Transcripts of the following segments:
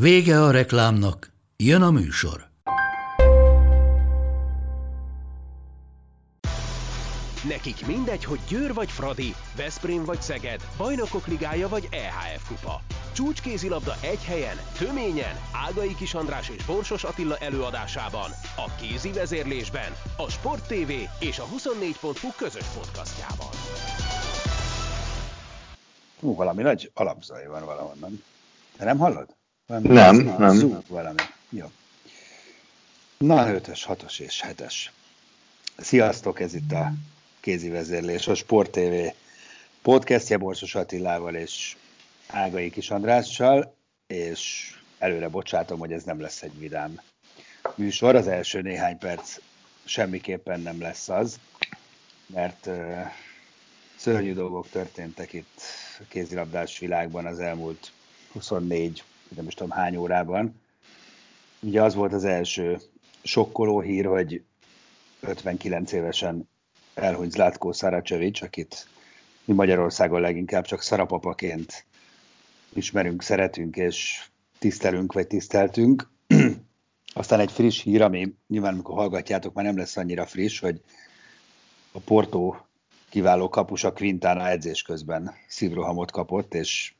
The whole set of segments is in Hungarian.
Vége a reklámnak, jön a műsor. Nekik mindegy, hogy Győr vagy Fradi, Veszprém vagy Szeged, Bajnokok Ligája vagy EHF Kupa. Csúcskézilabda egy helyen, töményen, Ágai Kis András és Borsos Attila előadásában, a kézi vezérlésben, a Sport TV és a 24.hu közös podcastjában. Hú, valami nagy alapzaj van valahonnan. De nem hallod? Valami nem, nem. Zúg valami. Jó. Na, 5-ös, 6-os és 7-es. Sziasztok, ez itt a kézi vezérlés, a Sport TV podcastja Borsos Attilával és Ágai Kis Andrással, és előre bocsátom, hogy ez nem lesz egy vidám műsor. Az első néhány perc semmiképpen nem lesz az, mert uh, szörnyű dolgok történtek itt a kézilabdás világban az elmúlt 24, nem is tudom hány órában. Ugye az volt az első sokkoló hír, hogy 59 évesen elhunyt Zlatko Szaracsevics, akit mi Magyarországon leginkább csak szarapapaként ismerünk, szeretünk és tisztelünk, vagy tiszteltünk. Aztán egy friss hír, ami nyilván amikor hallgatjátok, már nem lesz annyira friss, hogy a Porto kiváló kapusa Quintana edzés közben szívrohamot kapott, és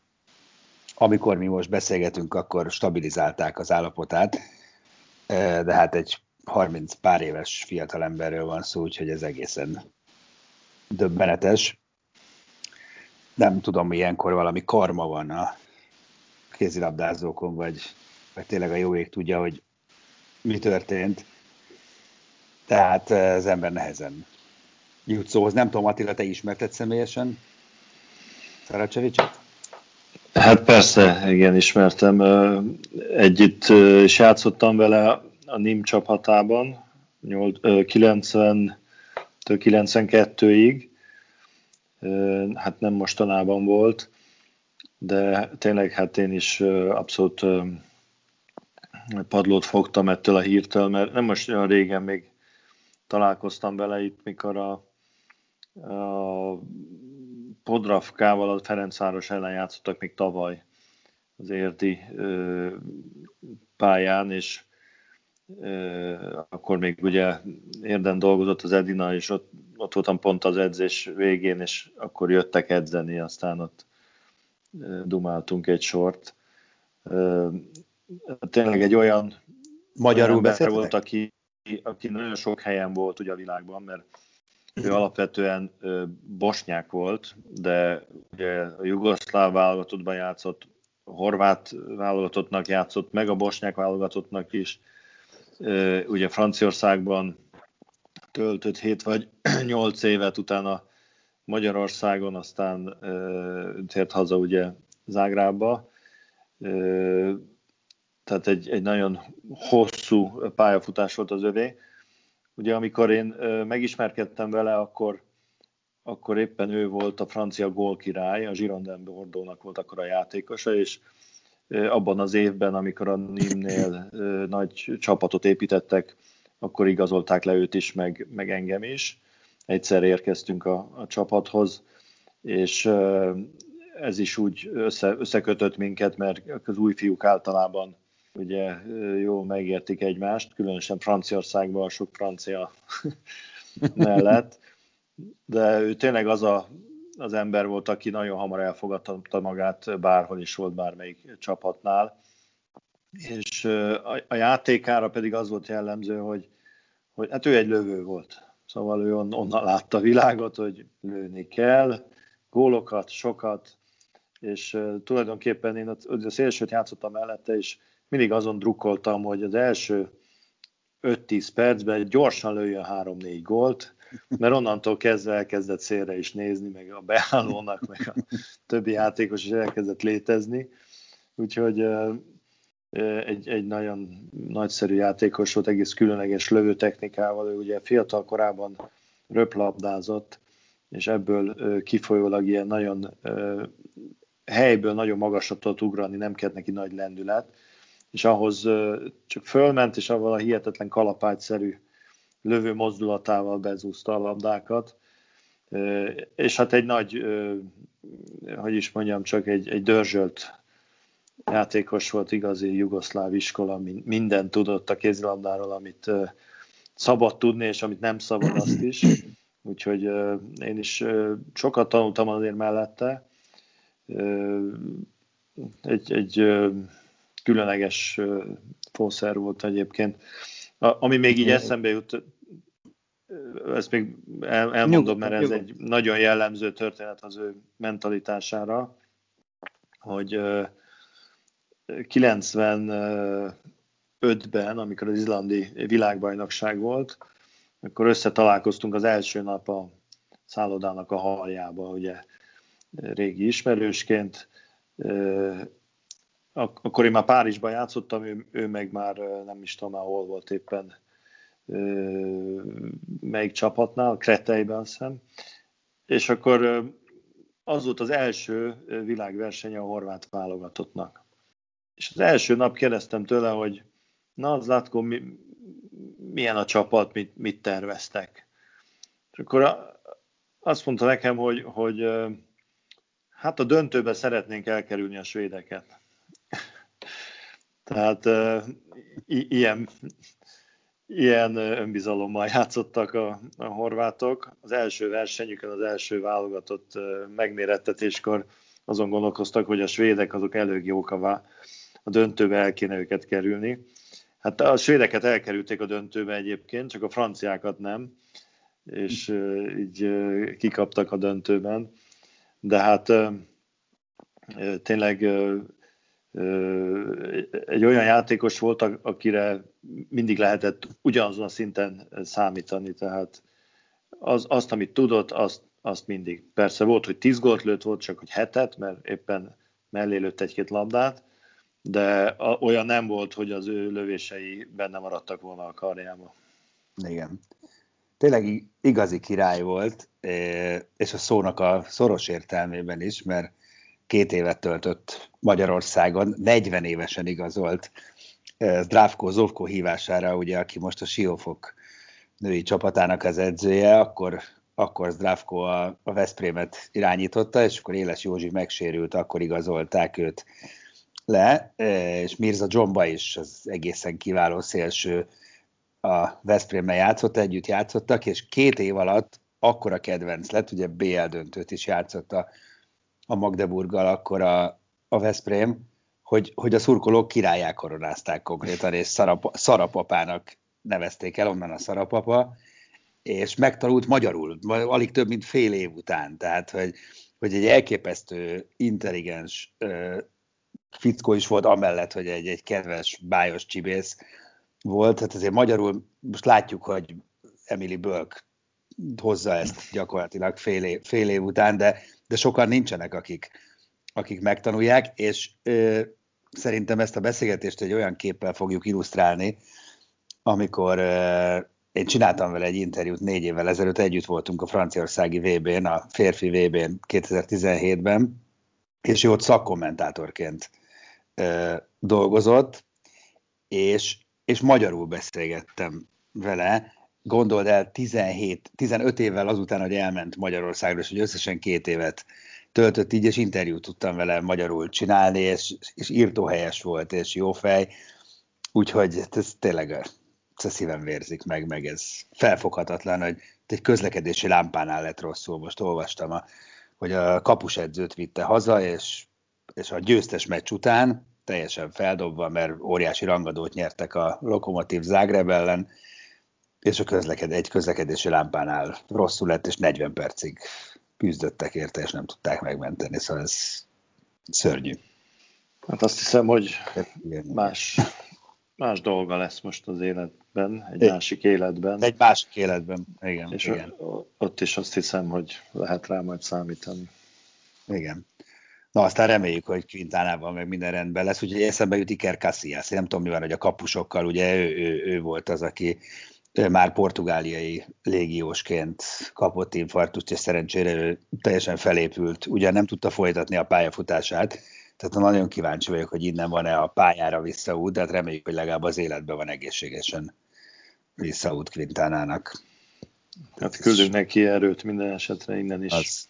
amikor mi most beszélgetünk, akkor stabilizálták az állapotát, de hát egy 30 pár éves fiatalemberről van szó, úgyhogy ez egészen döbbenetes. Nem tudom, ilyenkor valami karma van a kézilabdázókon, vagy, vagy tényleg a jó ég tudja, hogy mi történt. Tehát az ember nehezen jut szóhoz. Nem tudom, Attila, te ismerted személyesen Szaracsevicset? Hát persze, igen, ismertem. Együtt is játszottam vele a NIM csapatában 90 92-ig. Hát nem mostanában volt, de tényleg hát én is abszolút padlót fogtam ettől a hírtől, mert nem most olyan régen még találkoztam vele itt, mikor a, a Podravkával a Ferencváros ellen játszottak még tavaly az érdi pályán, és akkor még ugye érden dolgozott az Edina, és ott, ott voltam pont az edzés végén, és akkor jöttek edzeni, aztán ott dumáltunk egy sort. Tényleg egy olyan Magyarul ember volt, aki, aki nagyon sok helyen volt ugye a világban, mert ő alapvetően bosnyák volt, de ugye a jugoszláv válogatottban játszott, a horvát válogatottnak játszott, meg a bosnyák válogatottnak is, ugye Franciaországban töltött 7 vagy 8 évet, utána Magyarországon, aztán tért haza ugye Zágrába. Tehát egy, egy nagyon hosszú pályafutás volt az övé. Ugye amikor én megismerkedtem vele, akkor, akkor éppen ő volt a francia gólkirály, a Girondin Bordeaux-nak volt akkor a játékosa, és abban az évben, amikor a Nimnél nagy csapatot építettek, akkor igazolták le őt is, meg, meg engem is. Egyszer érkeztünk a, a csapathoz, és ez is úgy össze, összekötött minket, mert az új fiúk általában ugye jól megértik egymást, különösen Franciaországban sok francia mellett, de ő tényleg az a az ember volt, aki nagyon hamar elfogadta magát, bárhol is volt bármelyik csapatnál. És a, a játékára pedig az volt jellemző, hogy, hogy hát ő egy lövő volt. Szóval ő on, onnan látta a világot, hogy lőni kell, gólokat, sokat, és tulajdonképpen én a, a szélsőt játszottam mellette, és mindig azon drukkoltam, hogy az első 5-10 percben gyorsan lőjön 3-4 gólt, mert onnantól kezdve elkezdett szélre is nézni, meg a beállónak, meg a többi játékos is elkezdett létezni. Úgyhogy egy, egy nagyon nagyszerű játékos volt, egész különleges lövőtechnikával, ő ugye fiatal korában röplabdázott, és ebből kifolyólag ilyen nagyon helyből nagyon magasra tudott ugrani, nem kellett neki nagy lendület, és ahhoz csak fölment, és avval a hihetetlen kalapágyszerű lövő mozdulatával bezúzta a labdákat, és hát egy nagy, hogy is mondjam, csak egy, egy dörzsölt játékos volt, igazi jugoszláv iskola, minden tudott a kézilabdáról, amit szabad tudni, és amit nem szabad, azt is. Úgyhogy én is sokat tanultam azért mellette. Egy, egy különleges fószer volt egyébként. Ami még így eszembe jut, ezt még el, elmondom, mert ez egy nagyon jellemző történet az ő mentalitására, hogy 95-ben, amikor az izlandi világbajnokság volt, akkor összetalálkoztunk az első nap a szállodának a haljába, ugye régi ismerősként. Akkor én már Párizsban játszottam, ő, ő meg már nem is tudom, hol volt éppen melyik csapatnál, Kreteiben azt hiszem. És akkor az volt az első világverseny a horvát válogatottnak. És az első nap kérdeztem tőle, hogy na, Zlatko, mi, milyen a csapat, mit, mit terveztek. És akkor azt mondta nekem, hogy, hogy hát a döntőbe szeretnénk elkerülni a svédeket. Tehát i- ilyen, ilyen önbizalommal játszottak a, a horvátok. Az első versenyükön, az első válogatott megmérettetéskor azon gondolkoztak, hogy a svédek azok elég jók a, a döntőbe el kéne őket kerülni. Hát a svédeket elkerülték a döntőbe egyébként, csak a franciákat nem, és így kikaptak a döntőben. De hát tényleg egy olyan játékos volt, akire mindig lehetett ugyanazon a szinten számítani, tehát az, azt, amit tudott, azt, azt mindig. Persze volt, hogy 10 gólt lőtt, volt csak, hogy hetet, mert éppen mellé lőtt egy-két labdát, de olyan nem volt, hogy az ő lövései benne maradtak volna a karjába. Igen. Tényleg igazi király volt, és a szónak a szoros értelmében is, mert két évet töltött Magyarországon, 40 évesen igazolt Zdravko Zovko hívására, ugye, aki most a Siófok női csapatának az edzője, akkor, akkor Zdravko a, a Veszprémet irányította, és akkor Éles Józsi megsérült, akkor igazolták őt le, és Mirza Jomba is az egészen kiváló szélső a Veszprémmel játszott, együtt játszottak, és két év alatt akkora kedvenc lett, ugye BL döntőt is játszott a, a Magdeburggal akkor a, a Veszprém, hogy, hogy a szurkolók királyák koronázták konkrétan, és szarap, szarapapának nevezték el, onnan a szarapapa, és megtanult magyarul, alig több, mint fél év után. Tehát, hogy, hogy egy elképesztő, intelligens fickó is volt, amellett, hogy egy, egy kedves, bájos csibész volt. Tehát azért magyarul most látjuk, hogy Emily Bölk hozza ezt gyakorlatilag fél év, fél év után, de, de sokan nincsenek, akik, akik megtanulják, és ö, szerintem ezt a beszélgetést egy olyan képpel fogjuk illusztrálni, amikor ö, én csináltam vele egy interjút négy évvel ezelőtt, együtt voltunk a franciaországi VB-n, a férfi VB-n 2017-ben, és ő ott szakkommentátorként ö, dolgozott, és, és magyarul beszélgettem vele, gondold el 17, 15 évvel azután, hogy elment Magyarországra, és hogy összesen két évet töltött így, és interjút tudtam vele magyarul csinálni, és, és írtóhelyes volt, és jó fej, úgyhogy ez tényleg ez szívem vérzik meg, meg ez felfoghatatlan, hogy egy közlekedési lámpánál lett rosszul, most olvastam, a, hogy a kapusedzőt vitte haza, és, és a győztes meccs után teljesen feldobva, mert óriási rangadót nyertek a Lokomotív Zágreb ellen, és a közleked, egy közlekedési lámpánál rosszul lett, és 40 percig küzdöttek érte, és nem tudták megmenteni, szóval ez szörnyű. Hát azt hiszem, hogy más, más dolga lesz most az életben, egy, egy másik életben. Egy másik életben, igen. És igen. ott is azt hiszem, hogy lehet rá majd számítani. Igen. Na, aztán reméljük, hogy Quintánában meg minden rendben lesz, úgyhogy eszembe jut Iker Casillas. Én nem tudom, mi van, hogy a kapusokkal, ugye ő, ő, ő volt az, aki már portugáliai légiósként kapott infarktust, és szerencsére ő teljesen felépült. Ugyan nem tudta folytatni a pályafutását, tehát nagyon kíváncsi vagyok, hogy innen van-e a pályára visszaút, de hát reméljük, hogy legalább az életben van egészségesen visszaút Quintánának. Hát küldünk neki erőt minden esetre innen is. Az,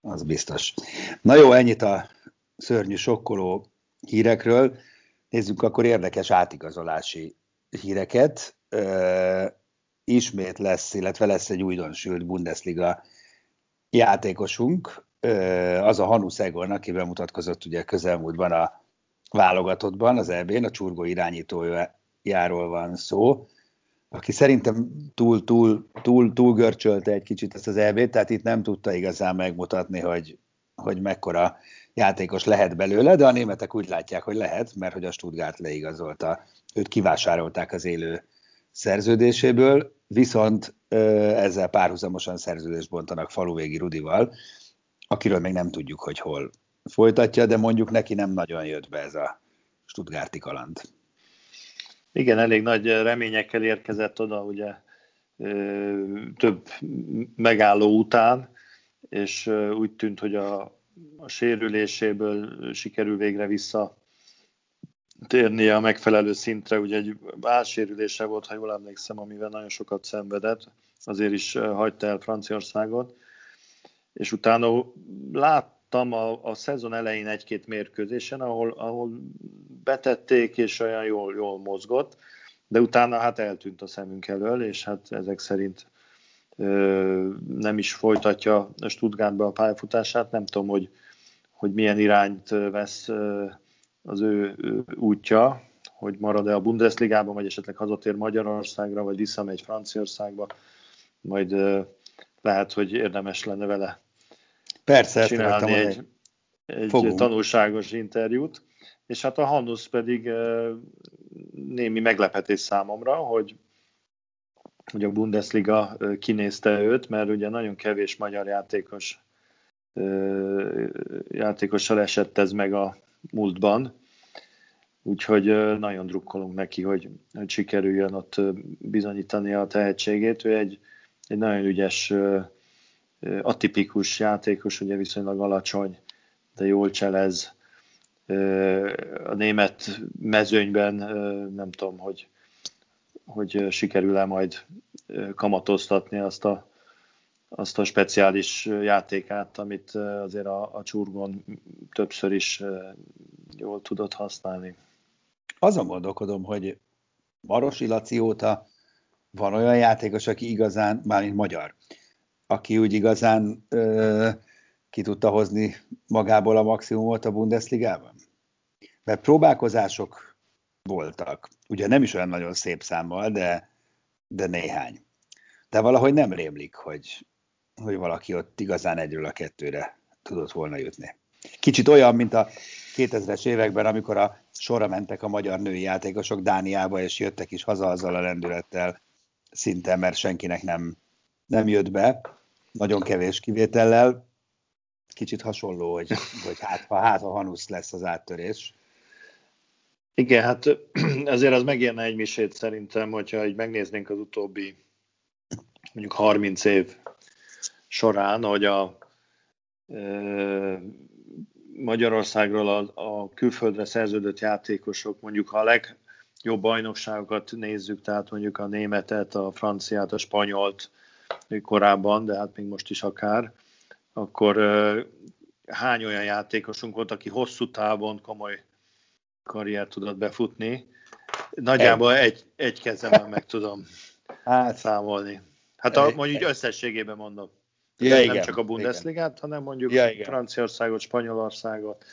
az biztos. Na jó, ennyit a szörnyű, sokkoló hírekről. Nézzük akkor érdekes átigazolási híreket. Ö, ismét lesz, illetve lesz egy újdonsült Bundesliga játékosunk, ö, az a Hanu Szegon, aki bemutatkozott ugye közelmúltban a válogatottban, az EB-n, a csurgó irányítójáról van szó aki szerintem túl, túl, túl, túl görcsölte egy kicsit ezt az EB-t, tehát itt nem tudta igazán megmutatni, hogy, hogy mekkora játékos lehet belőle, de a németek úgy látják, hogy lehet, mert hogy a Stuttgart leigazolta, őt kivásárolták az élő szerződéséből, viszont ezzel párhuzamosan szerződést bontanak faluvégi Rudival, akiről még nem tudjuk, hogy hol folytatja, de mondjuk neki nem nagyon jött be ez a Stuttgarti kaland. Igen, elég nagy reményekkel érkezett oda, ugye több megálló után, és úgy tűnt, hogy a, a sérüléséből sikerül végre vissza térnie a megfelelő szintre. Ugye egy álsérülése volt, ha jól emlékszem, amivel nagyon sokat szenvedett, azért is hagyta el Franciaországot, és utána lát, láttam a, a szezon elején egy-két mérkőzésen, ahol, ahol betették, és olyan jól, jól mozgott, de utána hát eltűnt a szemünk elől, és hát ezek szerint ö, nem is folytatja Stuttgartba a pályafutását. Nem tudom, hogy, hogy milyen irányt vesz ö, az ő, útja, hogy marad-e a Bundesligában, vagy esetleg hazatér Magyarországra, vagy visszamegy Franciaországba, majd lehet, hogy érdemes lenne vele Persze, csinálni egy, egy tanulságos interjút. És hát a Hanus pedig némi meglepetés számomra, hogy, hogy a Bundesliga kinézte őt, mert ugye nagyon kevés magyar játékos játékossal esett ez meg a múltban, úgyhogy nagyon drukkolunk neki, hogy, hogy sikerüljön ott bizonyítani a tehetségét. Ő egy, egy nagyon ügyes atipikus játékos, ugye viszonylag alacsony, de jól cselez. A német mezőnyben nem tudom, hogy, hogy sikerül-e majd kamatoztatni azt a, azt a speciális játékát, amit azért a, a csurgon többször is jól tudott használni. Azon gondolkodom, hogy Marosi Laci óta van olyan játékos, aki igazán, mármint magyar, aki úgy igazán ö, ki tudta hozni magából a maximumot a Bundesligában? Mert próbálkozások voltak. Ugye nem is olyan nagyon szép számmal, de, de néhány. De valahogy nem rémlik, hogy, hogy valaki ott igazán egyről a kettőre tudott volna jutni. Kicsit olyan, mint a 2000-es években, amikor a sorra mentek a magyar női játékosok Dániába, és jöttek is haza azzal a lendülettel szinte, mert senkinek nem, nem jött be nagyon kevés kivétellel. Kicsit hasonló, hogy, hogy hát, ha, hát a Hanusz lesz az áttörés. Igen, hát ezért az megérne egy misét szerintem, hogyha így megnéznénk az utóbbi mondjuk 30 év során, hogy a Magyarországról a, a külföldre szerződött játékosok, mondjuk ha a legjobb bajnokságokat nézzük, tehát mondjuk a németet, a franciát, a spanyolt, korábban, de hát még most is akár, akkor hány olyan játékosunk volt, aki hosszú távon komoly karriert tudott befutni. Nagyjából egy, egy, egy kezemben meg tudom hát, számolni. Hát a, mondjuk összességében mondom. Ja, nem igen, csak a Bundesligát, igen. hanem mondjuk ja, igen. Franciaországot, Spanyolországot,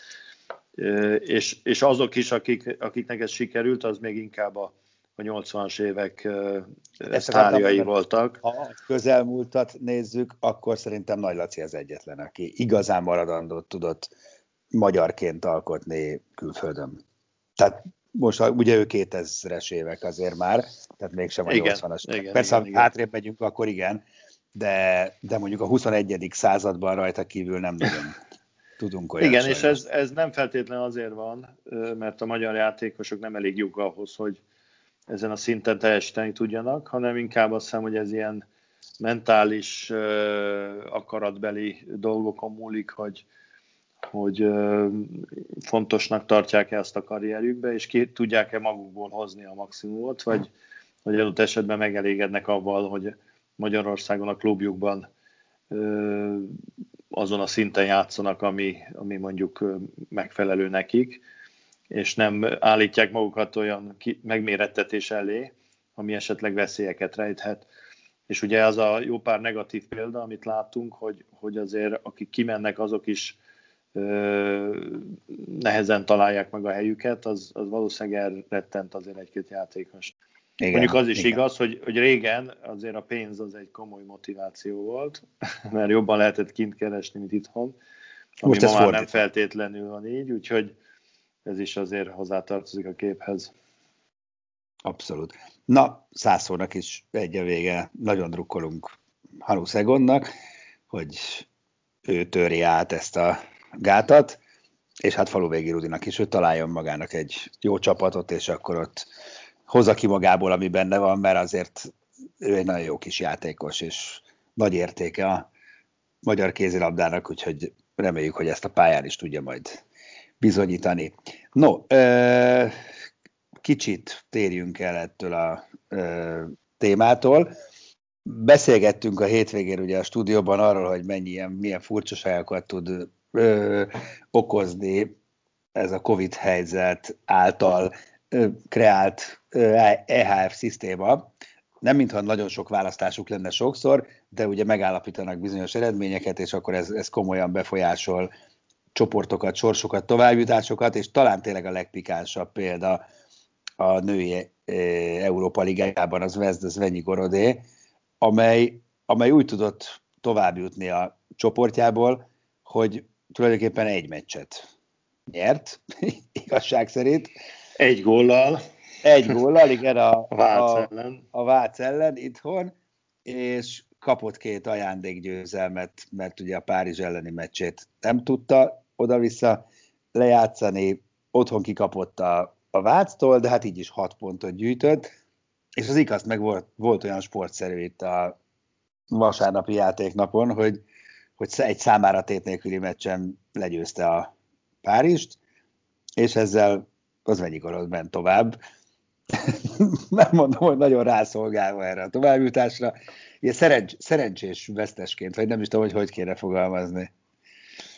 és, és azok is, akik, akiknek ez sikerült, az még inkább a, a 80-as évek sztárjai voltak. Ha közelmúltat nézzük, akkor szerintem Nagy Laci az egyetlen, aki igazán maradandót tudott magyarként alkotni külföldön. Tehát most ugye ő 2000-es évek azért már, tehát mégsem a igen, 80-as. Igen, Persze, igen, ha hátrébb megyünk, akkor igen, de, de mondjuk a 21. században rajta kívül nem nagyon tudunk olyan Igen, és ez, ez nem feltétlenül azért van, mert a magyar játékosok nem elég jók ahhoz, hogy ezen a szinten teljesíteni tudjanak, hanem inkább azt hiszem, hogy ez ilyen mentális, akaratbeli dolgokon múlik, hogy, hogy fontosnak tartják-e ezt a karrierjükbe, és ki tudják-e magukból hozni a maximumot, vagy, vagy adott esetben megelégednek avval, hogy Magyarországon a klubjukban azon a szinten játszanak, ami, ami mondjuk megfelelő nekik, és nem állítják magukat olyan megmérettetés elé, ami esetleg veszélyeket rejthet. És ugye az a jó pár negatív példa, amit látunk, hogy, hogy azért akik kimennek, azok is ö, nehezen találják meg a helyüket, az, az valószínűleg elrettent azért egy-két játékos. Igen, Mondjuk az is igen. igaz, hogy, hogy régen azért a pénz az egy komoly motiváció volt, mert jobban lehetett kint keresni, mint itthon. Ami Most ma már fordít. nem feltétlenül van így, úgyhogy ez is azért hozzátartozik a képhez. Abszolút. Na, százszornak is egy a vége. Nagyon drukkolunk Hanu Szegonnak, hogy ő töri át ezt a gátat, és hát Faluvégi Rudinak is, hogy találjon magának egy jó csapatot, és akkor ott hozza ki magából, ami benne van, mert azért ő egy nagyon jó kis játékos, és nagy értéke a magyar kézilabdának, úgyhogy reméljük, hogy ezt a pályán is tudja majd bizonyítani. No, kicsit térjünk el ettől a témától. Beszélgettünk a hétvégén ugye a stúdióban arról, hogy mennyi milyen furcsaságokat tud ö, okozni ez a Covid helyzet által ö, kreált EHF szisztéma. Nem mintha nagyon sok választásuk lenne sokszor, de ugye megállapítanak bizonyos eredményeket, és akkor ez, ez komolyan befolyásol csoportokat, sorsokat, továbbjutásokat, és talán tényleg a legpikánsabb példa a női e, Európa Ligájában az Vezd Zvenyi Gorodé, amely, amely úgy tudott továbbjutni a csoportjából, hogy tulajdonképpen egy meccset nyert, igazság szerint. Egy góllal. Egy góllal, igen, a, a, Vác ellen. a Vác ellen itthon, és kapott két ajándékgyőzelmet, mert ugye a Párizs elleni meccsét nem tudta oda-vissza lejátszani, otthon kikapott a, a Váctól, de hát így is hat pontot gyűjtött, és az igaz meg volt, volt olyan sportszerű itt a vasárnapi játéknapon, hogy, hogy egy számára tét nélküli meccsen legyőzte a Párizst, és ezzel az Venyikorod ment tovább. Nem mondom, hogy nagyon rászolgálva erre a továbbjutásra. Ilyen szerencs, szerencsés vesztesként, vagy nem is tudom, hogy hogy kéne fogalmazni.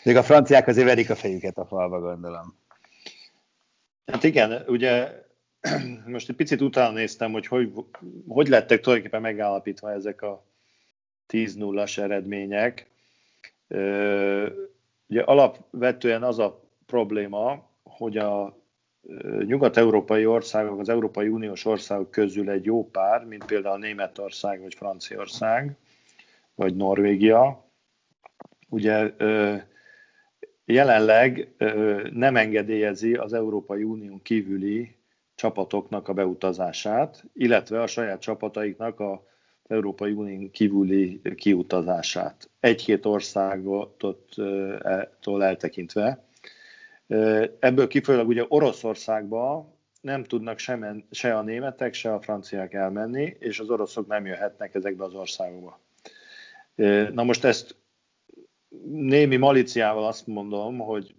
Még a franciák azért verik a fejüket a falba, gondolom. Hát igen, ugye most egy picit utána néztem, hogy hogy, hogy lettek tulajdonképpen megállapítva ezek a 10 0 eredmények. Ugye alapvetően az a probléma, hogy a nyugat-európai országok, az Európai Uniós országok közül egy jó pár, mint például Németország vagy Franciaország, vagy Norvégia, ugye jelenleg nem engedélyezi az Európai Unión kívüli csapatoknak a beutazását, illetve a saját csapataiknak a Európai Unión kívüli kiutazását. Egy-két országottól eltekintve. Ebből kifolyólag ugye Oroszországba nem tudnak se, se a németek, se a franciák elmenni, és az oroszok nem jöhetnek ezekbe az országokba. Na most ezt némi maliciával azt mondom, hogy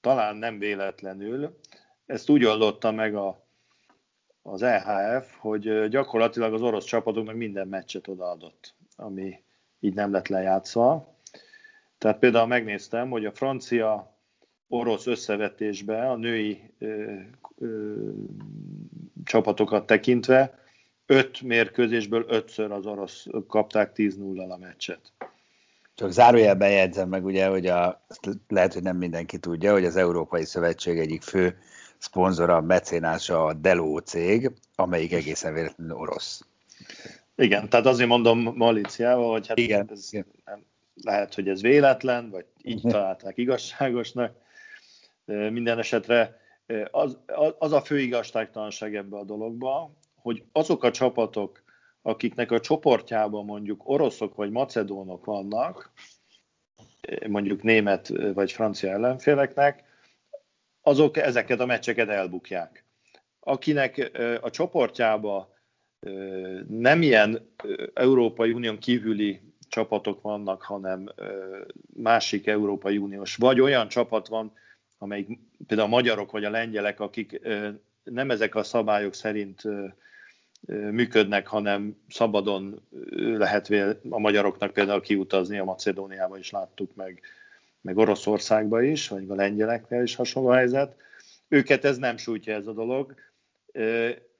talán nem véletlenül, ezt úgy oldotta meg a, az EHF, hogy gyakorlatilag az orosz csapatoknak minden meccset odaadott, ami így nem lett lejátszva. Tehát például megnéztem, hogy a francia orosz összevetésbe a női ö, ö, csapatokat tekintve öt mérkőzésből ötször az orosz kapták 10-0 a meccset. Csak zárójelben jegyzem meg, ugye, hogy a, lehet, hogy nem mindenki tudja, hogy az Európai Szövetség egyik fő szponzora, mecénása a Delo cég, amelyik egészen véletlenül orosz. Igen, tehát azért mondom maliciával, hogy hát Igen. Ez, nem, lehet, hogy ez véletlen, vagy így találták igazságosnak. Minden esetre az, az a fő igazságtalanság ebbe a dologba, hogy azok a csapatok, akiknek a csoportjában mondjuk oroszok vagy macedónok vannak, mondjuk német vagy francia ellenféleknek, azok ezeket a meccseket elbukják. Akinek a csoportjába nem ilyen Európai Unión kívüli csapatok vannak, hanem másik Európai Uniós, vagy olyan csapat van, amelyik például a magyarok vagy a lengyelek, akik nem ezek a szabályok szerint működnek, hanem szabadon lehet a magyaroknak például kiutazni, a Macedóniába is láttuk meg, meg Oroszországba is, vagy a lengyeleknél is hasonló helyzet. Őket ez nem sújtja ez a dolog.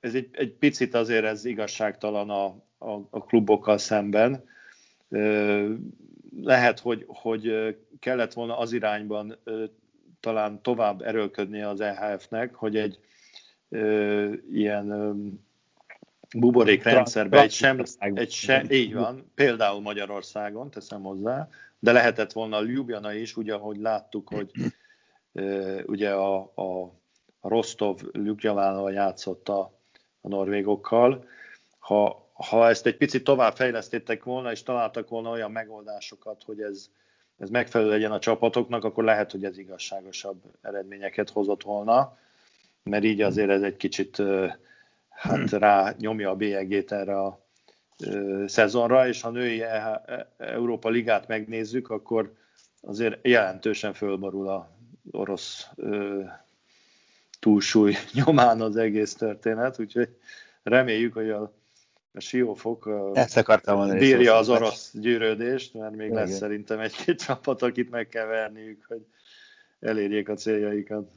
Ez egy, egy picit azért ez igazságtalan a, a, a klubokkal szemben. Lehet, hogy, hogy kellett volna az irányban talán tovább erőlködni az EHF-nek, hogy egy ilyen buborékrendszerbe egy sem, egy sem, így van, például Magyarországon, teszem hozzá, de lehetett volna a Ljubljana is, ugye, ahogy láttuk, hogy uh, ugye a, a, Rostov Ljubljanával játszott a, a norvégokkal. Ha, ha ezt egy picit tovább fejlesztettek volna, és találtak volna olyan megoldásokat, hogy ez, ez megfelelő legyen a csapatoknak, akkor lehet, hogy ez igazságosabb eredményeket hozott volna, mert így azért ez egy kicsit hát rá nyomja a bélyegét erre a szezonra, és ha női e, e, Európa Ligát megnézzük, akkor azért jelentősen fölborul a orosz túlsúly nyomán az egész történet, úgyhogy reméljük, hogy a, a siófok bírja az orosz gyűrődést, mert még Igen. lesz szerintem egy-két csapat, akit meg kell verniük, hogy elérjék a céljaikat.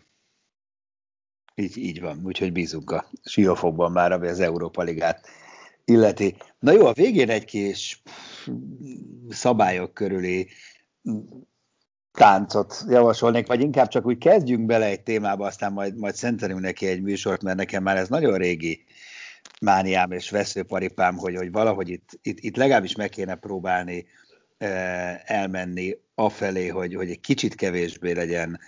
Így, így van, úgyhogy bízunk a siófokban már, ami az Európa Ligát illeti. Na jó, a végén egy kis szabályok körüli táncot javasolnék, vagy inkább csak úgy kezdjünk bele egy témába, aztán majd, majd szentelünk neki egy műsort, mert nekem már ez nagyon régi mániám és veszőparipám, hogy, hogy valahogy itt, itt, itt legalábbis meg kéne próbálni eh, elmenni afelé, hogy, hogy egy kicsit kevésbé legyen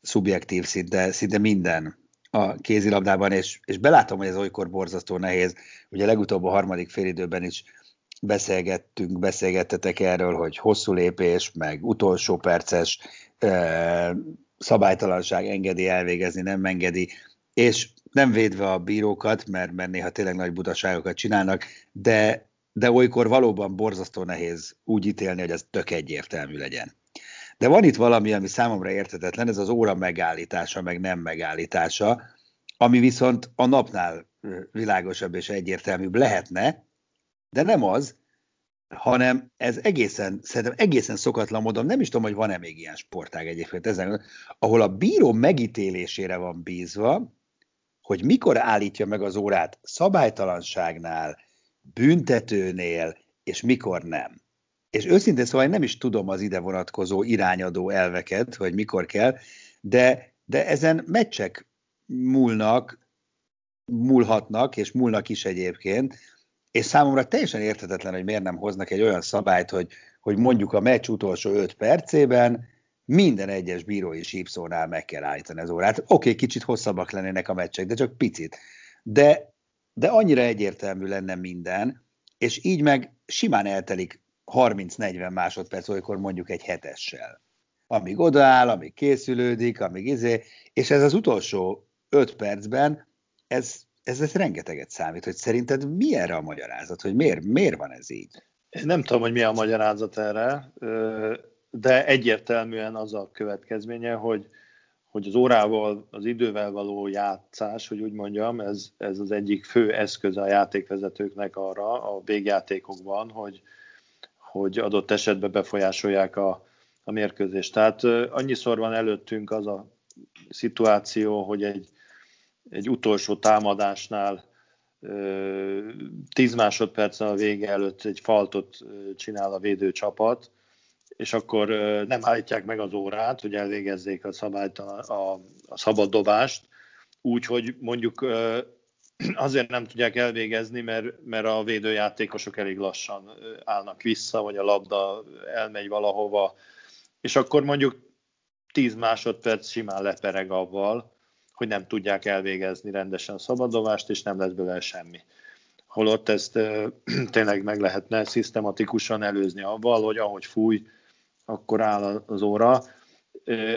szubjektív szinte, szinte minden a kézilabdában, és, és belátom, hogy ez olykor borzasztó nehéz. Ugye legutóbb a harmadik félidőben is beszélgettünk, beszélgettetek erről, hogy hosszú lépés, meg utolsó perces e, szabálytalanság engedi elvégezni, nem engedi, és nem védve a bírókat, mert, mert néha tényleg nagy butaságokat csinálnak, de, de olykor valóban borzasztó nehéz úgy ítélni, hogy ez tök egyértelmű legyen. De van itt valami, ami számomra értetetlen, ez az óra megállítása, meg nem megállítása, ami viszont a napnál világosabb és egyértelműbb lehetne, de nem az, hanem ez egészen, szerintem egészen szokatlan módon, nem is tudom, hogy van-e még ilyen sportág egyébként ezen, ahol a bíró megítélésére van bízva, hogy mikor állítja meg az órát szabálytalanságnál, büntetőnél, és mikor nem. És őszintén szóval én nem is tudom az ide vonatkozó irányadó elveket, hogy mikor kell, de, de ezen meccsek múlnak, múlhatnak, és múlnak is egyébként, és számomra teljesen érthetetlen, hogy miért nem hoznak egy olyan szabályt, hogy, hogy mondjuk a meccs utolsó 5 percében minden egyes bírói sípszónál meg kell állítani az órát. Oké, okay, kicsit hosszabbak lennének a meccsek, de csak picit. De, de annyira egyértelmű lenne minden, és így meg simán eltelik 30-40 másodperc, olykor mondjuk egy hetessel. Amíg odaáll, amíg készülődik, amíg izé, és ez az utolsó 5 percben, ez, ez, ez rengeteget számít, hogy szerinted mi erre a magyarázat, hogy miért, miért van ez így? Én nem tudom, hogy mi a magyarázat erre, de egyértelműen az a következménye, hogy, hogy az órával, az idővel való játszás, hogy úgy mondjam, ez, ez az egyik fő eszköze a játékvezetőknek arra a végjátékokban, hogy, hogy adott esetben befolyásolják a, a mérkőzést. Tehát annyiszor van előttünk az a szituáció, hogy egy, egy utolsó támadásnál 10 másodperc a vége előtt egy faltot csinál a védőcsapat, és akkor nem állítják meg az órát, hogy elvégezzék a, szabályt, a, a, szabad dobást, úgy, hogy mondjuk azért nem tudják elvégezni, mert, mert a védőjátékosok elég lassan állnak vissza, vagy a labda elmegy valahova, és akkor mondjuk 10 másodperc simán lepereg avval, hogy nem tudják elvégezni rendesen a szabadovást, és nem lesz belőle semmi. Holott ezt tényleg meg lehetne szisztematikusan előzni avval, hogy ahogy fúj akkor áll az óra.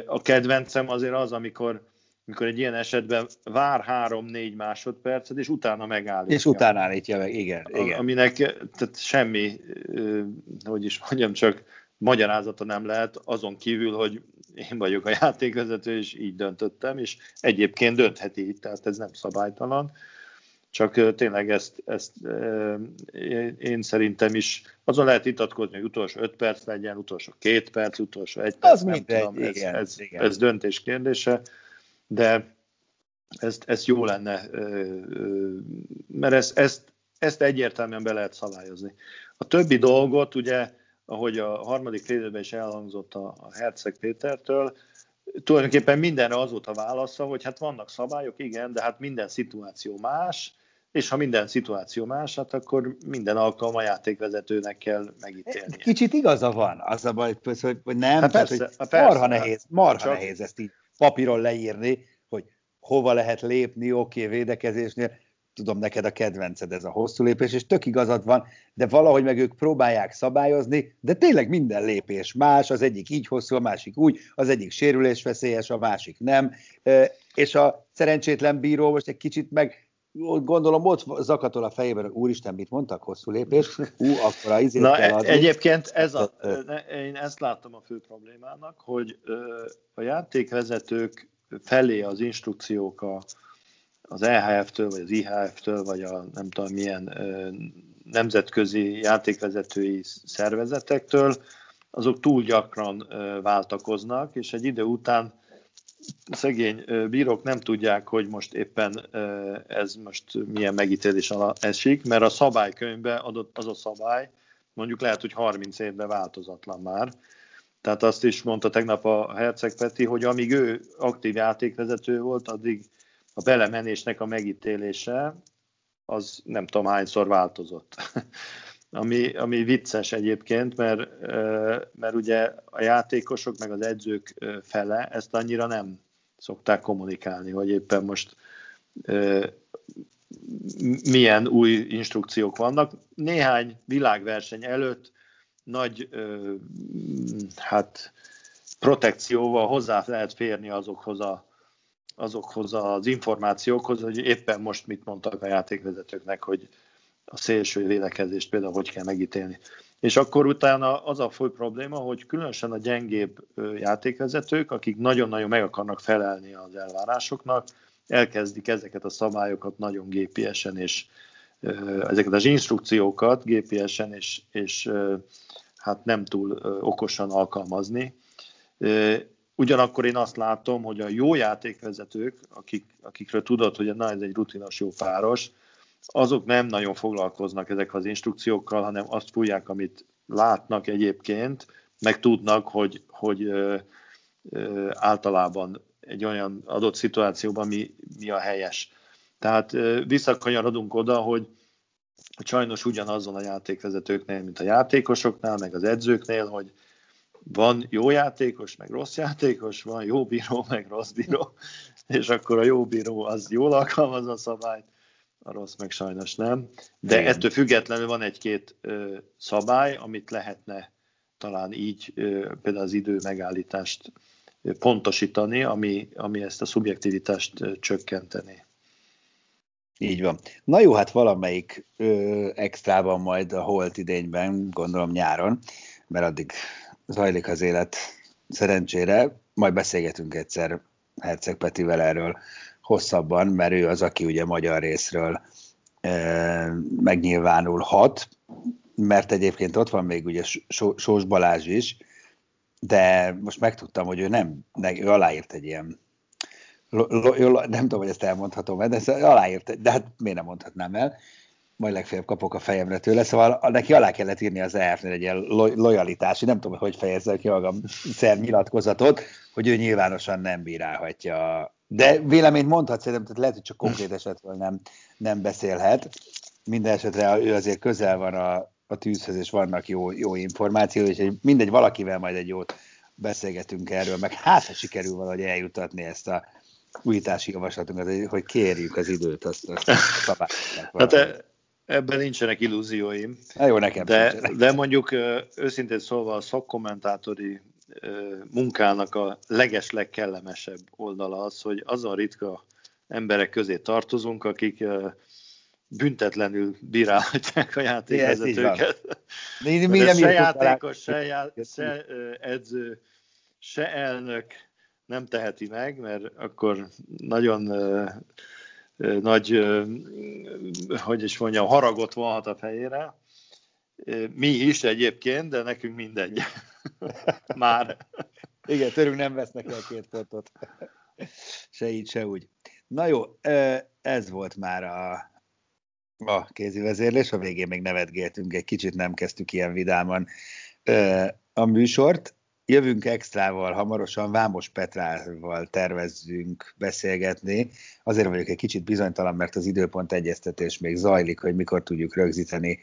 A kedvencem azért az, amikor, amikor egy ilyen esetben vár három-négy másodpercet, és utána megállítja. És utána állítja meg, igen. igen. Aminek tehát semmi, hogy is mondjam, csak magyarázata nem lehet, azon kívül, hogy én vagyok a játékvezető, és így döntöttem, és egyébként döntheti tehát ez nem szabálytalan. Csak tényleg ezt, ezt én szerintem is azon lehet itatkozni, hogy utolsó 5 perc legyen, utolsó 2 perc, utolsó 1 perc, az nem mindegy, tudom, ez, igen, ez, igen. ez döntés kérdése, de ezt, ezt jó lenne, mert ezt, ezt, ezt egyértelműen be lehet szabályozni. A többi dolgot ugye ahogy a harmadik részben is elhangzott a Herceg Pétertől, tulajdonképpen mindenre az volt a válasza, hogy hát vannak szabályok, igen, de hát minden szituáció más, és ha minden szituáció más, hát akkor minden alkalom a játékvezetőnek kell megítélni. Kicsit igaza van, az a baj, hogy, hogy nem, hát persze, tehát, hogy persze, marha nehéz, marha csak... nehéz ezt így papíron leírni, hogy hova lehet lépni, oké, okay, védekezésnél, tudom, neked a kedvenced ez a hosszú lépés, és tök igazad van, de valahogy meg ők próbálják szabályozni, de tényleg minden lépés más, az egyik így hosszú, a másik úgy, az egyik sérülésveszélyes, a másik nem, és a szerencsétlen bíró most egy kicsit meg gondolom ott zakatol a fejében, hogy úristen, mit mondtak, hosszú lépés, hú, akkor a izét Na, kell adni. Egyébként ez a, én ezt láttam a fő problémának, hogy a játékvezetők felé az instrukciók a, az EHF-től, vagy az IHF-től, vagy a nem tudom milyen nemzetközi játékvezetői szervezetektől, azok túl gyakran váltakoznak, és egy idő után szegény bírók nem tudják, hogy most éppen ez most milyen megítélés alá esik, mert a szabálykönyvbe adott az a szabály, mondjuk lehet, hogy 30 évben változatlan már. Tehát azt is mondta tegnap a Herceg Peti, hogy amíg ő aktív játékvezető volt, addig a belemenésnek a megítélése az nem tudom hányszor változott. ami, ami vicces egyébként, mert, mert ugye a játékosok meg az edzők fele ezt annyira nem szokták kommunikálni, hogy éppen most milyen új instrukciók vannak. Néhány világverseny előtt nagy hát protekcióval hozzá lehet férni azokhoz a azokhoz az információkhoz, hogy éppen most mit mondtak a játékvezetőknek, hogy a szélső védekezést például hogy kell megítélni. És akkor utána az a fő probléma, hogy különösen a gyengébb játékvezetők, akik nagyon-nagyon meg akarnak felelni az elvárásoknak, elkezdik ezeket a szabályokat nagyon gépiesen, és ezeket az instrukciókat gépiesen, és, és hát nem túl okosan alkalmazni. Ugyanakkor én azt látom, hogy a jó játékvezetők, akik, akikről tudod, hogy na, ez egy rutinos jó páros, azok nem nagyon foglalkoznak ezek az instrukciókkal, hanem azt fújják, amit látnak egyébként, meg tudnak, hogy, hogy ö, ö, általában egy olyan adott szituációban mi, mi a helyes. Tehát ö, visszakanyarodunk oda, hogy sajnos ugyanazon a játékvezetőknél, mint a játékosoknál, meg az edzőknél, hogy van jó játékos, meg rossz játékos, van jó bíró, meg rossz bíró, és akkor a jó bíró az jól alkalmaz a szabályt, a rossz meg sajnos nem. De Igen. ettől függetlenül van egy-két ö, szabály, amit lehetne talán így ö, például az idő megállítást ö, pontosítani, ami, ami ezt a szubjektivitást ö, csökkenteni. Így van. Na jó, hát valamelyik ö, extrában majd a holt idényben, gondolom nyáron, mert addig zajlik az élet szerencsére. Majd beszélgetünk egyszer Herceg Petivel erről hosszabban, mert ő az, aki ugye magyar részről e, megnyilvánulhat, mert egyébként ott van még ugye Sós Balázs is, de most megtudtam, hogy ő nem, ő aláírt egy ilyen lo, lo, nem tudom, hogy ezt elmondhatom, de aláírt, de hát miért nem mondhatnám el, majd legfeljebb kapok a fejemre tőle, szóval neki alá kellett írni az EF-nél egy ilyen lojalitási, nem tudom, hogy fejezzel ki magam szer nyilatkozatot, hogy ő nyilvánosan nem bírálhatja. De véleményt mondhat szerintem, tehát lehet, hogy csak konkrét esetről nem, nem beszélhet. Minden esetre ő azért közel van a, a tűzhöz, és vannak jó, jó információi, és mindegy, valakivel majd egy jót beszélgetünk erről, meg hát, ha sikerül valahogy eljutatni ezt a újítási javaslatunkat, hogy kérjük az időt, azt, azt Hát ebben nincsenek illúzióim. Na jó, nekem de, de mondjuk őszintén szólva a szakkommentátori munkának a leges legkellemesebb oldala az, hogy azon ritka emberek közé tartozunk, akik büntetlenül bírálhatják a játékvezetőket. Mi, mi nem se játékos, se, já, se edző, se elnök nem teheti meg, mert akkor nagyon nagy, hogy is mondjam, haragot vonhat a fejére. Mi is egyébként, de nekünk mindegy. Már. Igen, törünk nem vesznek el két pontot. Se így, se úgy. Na jó, ez volt már a, a kézi vezérlés, a végén még nevetgéltünk, egy kicsit nem kezdtük ilyen vidáman a műsort. Jövünk extrával, hamarosan Vámos Petrával tervezzünk beszélgetni. Azért vagyok egy kicsit bizonytalan, mert az időpont egyeztetés még zajlik, hogy mikor tudjuk rögzíteni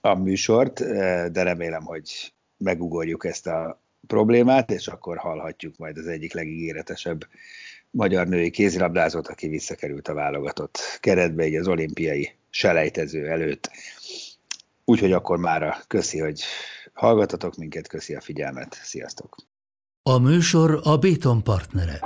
a műsort, de remélem, hogy megugorjuk ezt a problémát, és akkor hallhatjuk majd az egyik legígéretesebb magyar női kézilabdázót, aki visszakerült a válogatott keretbe, egy az olimpiai selejtező előtt. Úgyhogy akkor mára köszi, hogy hallgatatok minket, köszi a figyelmet, sziasztok! A műsor a Béton partnere.